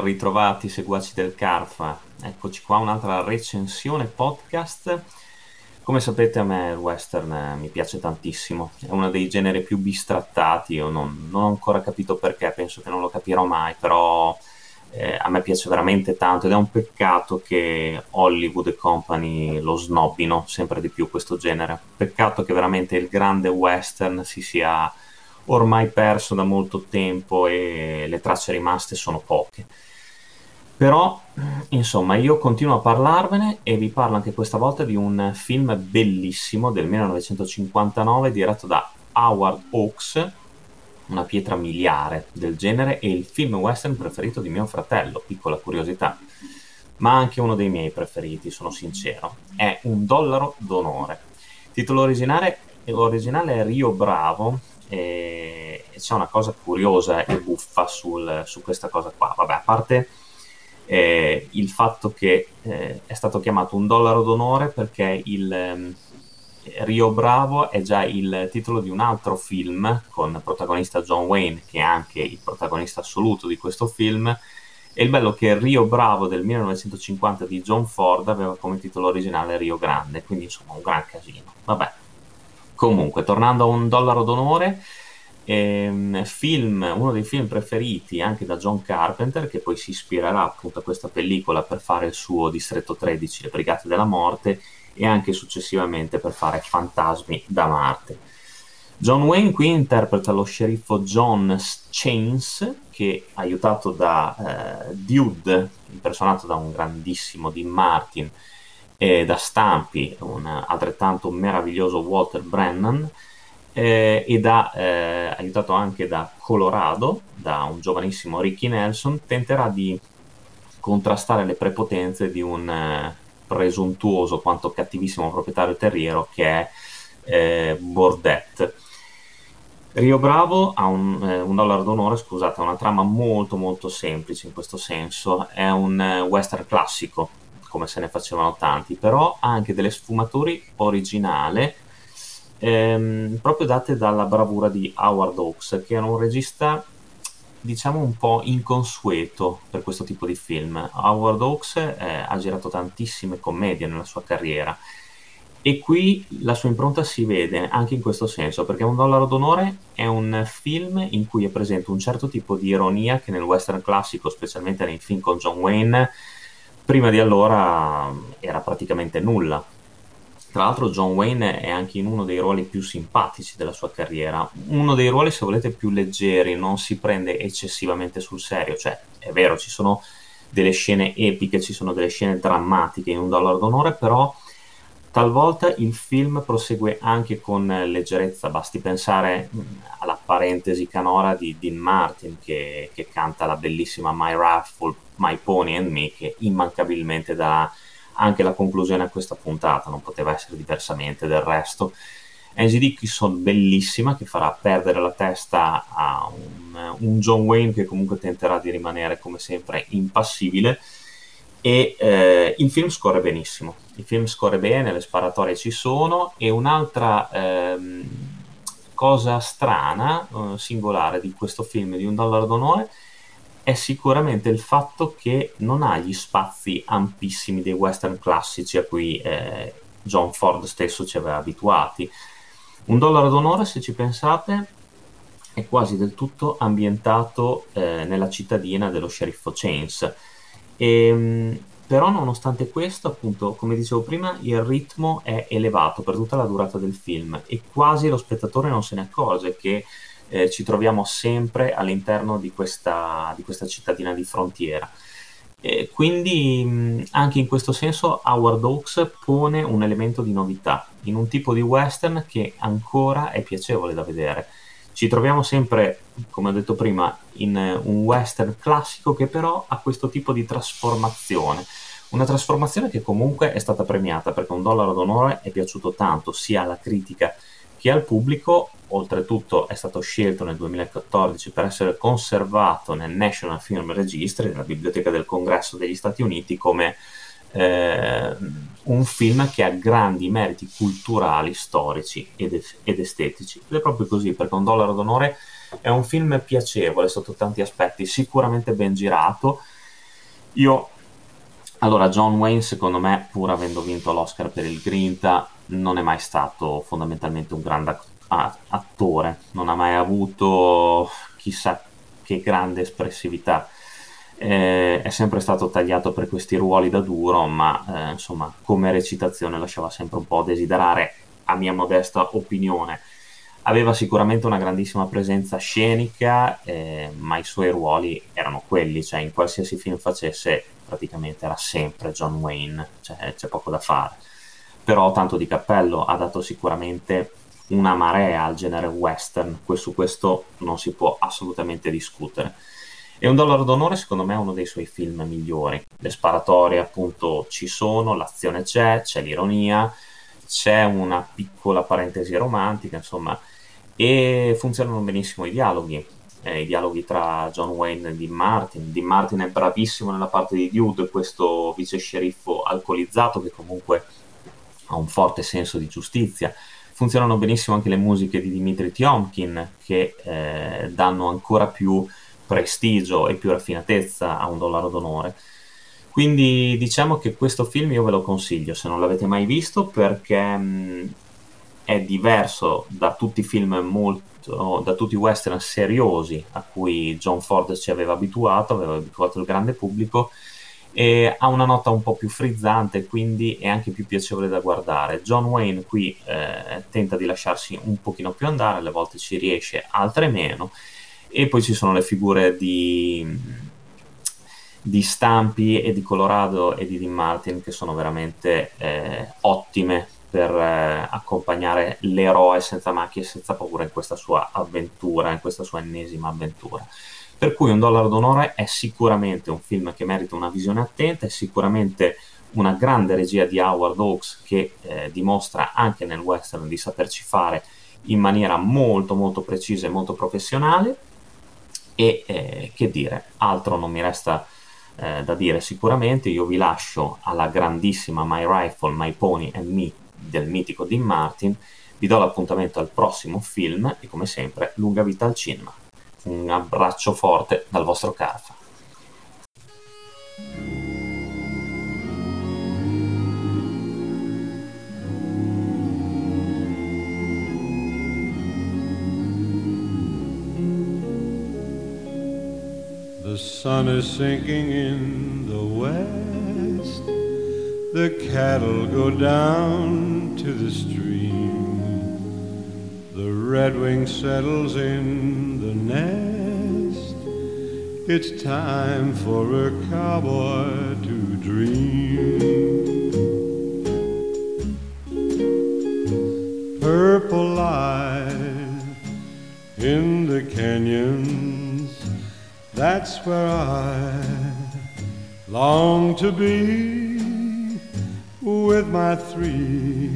Ben ritrovati seguaci del Carfa, eccoci qua un'altra recensione podcast. Come sapete a me il western eh, mi piace tantissimo, è uno dei generi più bistrattati, io non, non ho ancora capito perché, penso che non lo capirò mai, però eh, a me piace veramente tanto ed è un peccato che Hollywood e company lo snobbino sempre di più questo genere. Peccato che veramente il grande western si sia ormai perso da molto tempo e le tracce rimaste sono poche. Però, insomma, io continuo a parlarvene e vi parlo anche questa volta di un film bellissimo del 1959 diretto da Howard Hawks, una pietra miliare del genere e il film western preferito di mio fratello, piccola curiosità, ma anche uno dei miei preferiti, sono sincero. È Un dollaro d'onore. Titolo originale, originale è Rio Bravo e c'è una cosa curiosa e buffa sul, su questa cosa qua. Vabbè, a parte eh, il fatto che eh, è stato chiamato un dollaro d'onore perché il eh, Rio Bravo è già il titolo di un altro film con protagonista John Wayne, che è anche il protagonista assoluto di questo film. E il bello è che Rio Bravo del 1950 di John Ford aveva come titolo originale Rio Grande, quindi insomma un gran casino. Vabbè, Comunque, tornando a un dollaro d'onore, ehm, film, uno dei film preferiti anche da John Carpenter, che poi si ispirerà appunto a questa pellicola per fare il suo Distretto 13, Le Brigate della Morte, e anche successivamente per fare Fantasmi da Marte. John Wayne qui interpreta lo sceriffo John Chains, che aiutato da eh, Dude, impersonato da un grandissimo Dean Martin, e da Stampi, un altrettanto meraviglioso Walter Brennan, eh, e da, eh, aiutato anche da Colorado, da un giovanissimo Ricky Nelson, tenterà di contrastare le prepotenze di un eh, presuntuoso quanto cattivissimo proprietario terriero che è eh, Bordet. Rio Bravo ha un, eh, un, dollaro d'onore, scusate, ha una trama molto molto semplice in questo senso, è un eh, western classico, come se ne facevano tanti, però ha anche delle sfumature originali ehm, proprio date dalla bravura di Howard Hawks, che era un regista diciamo un po' inconsueto per questo tipo di film. Howard Hawks eh, ha girato tantissime commedie nella sua carriera e qui la sua impronta si vede anche in questo senso, perché Un dollaro d'onore è un film in cui è presente un certo tipo di ironia che nel western classico, specialmente nei film con John Wayne, prima di allora era praticamente nulla. Tra l'altro John Wayne è anche in uno dei ruoli più simpatici della sua carriera, uno dei ruoli se volete più leggeri, non si prende eccessivamente sul serio, cioè è vero ci sono delle scene epiche, ci sono delle scene drammatiche in un dollaro d'onore, però talvolta il film prosegue anche con leggerezza, basti pensare alla parentesi canora di Dean Martin che, che canta la bellissima My Raffle My Pony and Me che immancabilmente dà anche la conclusione a questa puntata, non poteva essere diversamente del resto. Angie Dickinson bellissima che farà perdere la testa a un, un, John Wayne che comunque tenterà di rimanere come sempre impassibile. E eh, il film scorre benissimo, il film scorre bene, le sparatorie ci sono. E un'altra ehm, cosa strana, eh, singolare di questo film di Un dollaro d'onore è sicuramente il fatto che non ha gli spazi ampissimi dei western classici a cui eh, John Ford stesso ci aveva abituati. Un dollaro d'onore, se ci pensate, è quasi del tutto ambientato eh, nella cittadina dello sceriffo Chains. E, ehm, però nonostante questo, appunto, come dicevo prima, il ritmo è elevato per tutta la durata del film e quasi lo spettatore non se ne accorge che eh, ci troviamo sempre all'interno di questa, di questa cittadina di frontiera. E quindi mh, anche in questo senso Howard Hawks pone un elemento di novità in un tipo di western che ancora è piacevole da vedere. Ci troviamo sempre, come ho detto prima, in un western classico che però ha questo tipo di trasformazione. Una trasformazione che comunque è stata premiata perché un dollaro d'onore è piaciuto tanto sia alla critica che al pubblico oltretutto è stato scelto nel 2014 per essere conservato nel National Film Registry, nella Biblioteca del Congresso degli Stati Uniti, come eh, un film che ha grandi meriti culturali, storici ed, ed, estetici. Ed è proprio così, perché Un dollaro d'onore È un film piacevole sotto tanti aspetti, sicuramente ben girato. Io, allora, John Wayne, secondo me, pur avendo vinto l'Oscar per il Grinta, non è mai stato fondamentalmente un grande attore, non ha mai avuto chissà che grande espressività. Eh, è sempre stato tagliato per questi ruoli da duro, ma eh, insomma, come recitazione lasciava sempre un po' a desiderare, a mia modesta opinione. Aveva sicuramente una grandissima presenza scenica, eh, ma i suoi ruoli erano quelli, cioè in qualsiasi film facesse praticamente era sempre John Wayne, cioè, c'è poco da fare. Però tanto di cappello ha dato sicuramente una marea al genere western, su questo non si può assolutamente discutere. E Un dollaro d'onore secondo me è uno dei suoi film migliori. Le sparatorie appunto ci sono, l'azione c'è, c'è l'ironia, c'è una piccola parentesi romantica, insomma, e funzionano benissimo i dialoghi. Eh, I dialoghi tra John Wayne e Dean Martin. Dean Martin è bravissimo nella parte di Dude, questo vice sceriffo alcolizzato che comunque ha un forte senso di giustizia funzionano benissimo anche le musiche di Dimitri Tiomkin che eh, danno ancora più prestigio e più raffinatezza a un dollaro d'onore. Quindi diciamo che questo film io ve lo consiglio se non l'avete mai visto perché mh, mm, è diverso da tutti i film molto, da tutti i western seriosi a cui John Ford ci aveva abituato, aveva abituato il grande pubblico e ha una nota un po' più frizzante, quindi è anche più piacevole da guardare. John Wayne qui eh, tenta di lasciarsi un pochino più andare, alle volte ci riesce, altre meno, e poi ci sono le figure di, di Stampi e di Colorado e di Dean Martin che sono veramente eh, ottime per eh, accompagnare l'eroe senza macchie e senza paura in questa sua avventura, in questa sua ennesima avventura. Per cui Un dollaro d'onore è sicuramente un film che merita una visione attenta, è sicuramente una grande regia di Howard Hawks che eh, dimostra anche nel western di saperci fare in maniera molto molto precisa e molto professionale. E eh, che dire, altro non mi resta eh, da dire sicuramente, io vi lascio alla grandissima My Rifle, My Pony and Me del mitico Dean Martin, vi do l'appuntamento al prossimo film e come sempre lunga vita al cinema un abbraccio forte dal vostro Carfa. The sun is sinking in the west. The cattle go down to the stream. The redwing settles in the nest. It's time for a cowboy to dream. Purple light in the canyons, that's where I long to be with my three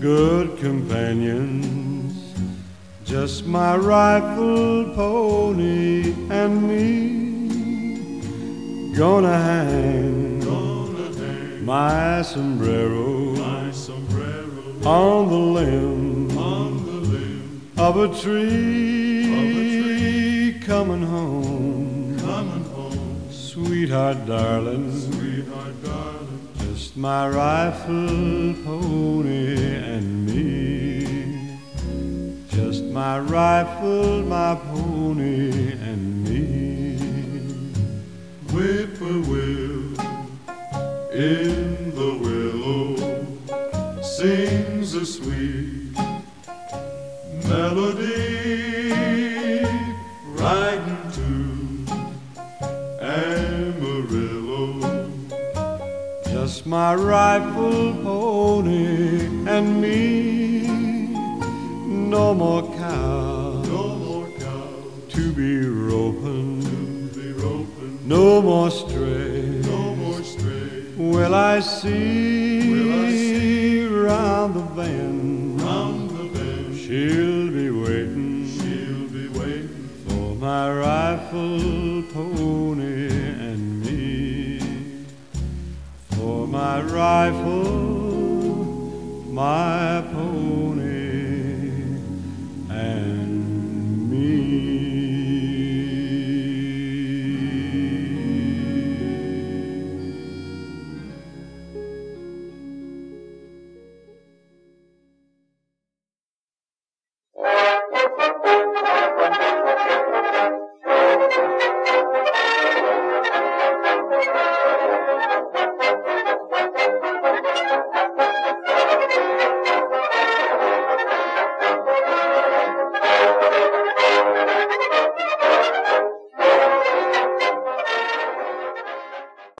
good companions, just my rifle, pony, and me. Gonna hang, Gonna hang my, sombrero my sombrero on the limb, on the limb of, a tree, of a tree. Coming home, coming home, sweetheart, darling. Sweetheart, darling just my rifle, pony, and me. My rifle, my pony, and me. Whippoorwill in the willow sings a sweet melody riding to Amarillo. just my rifle, pony, and me. No more No more stray, no more stray. Will I see, Will I see round the bend, round the bend? She'll be waiting, she'll be waiting for my rifle, pony and me. For my rifle, my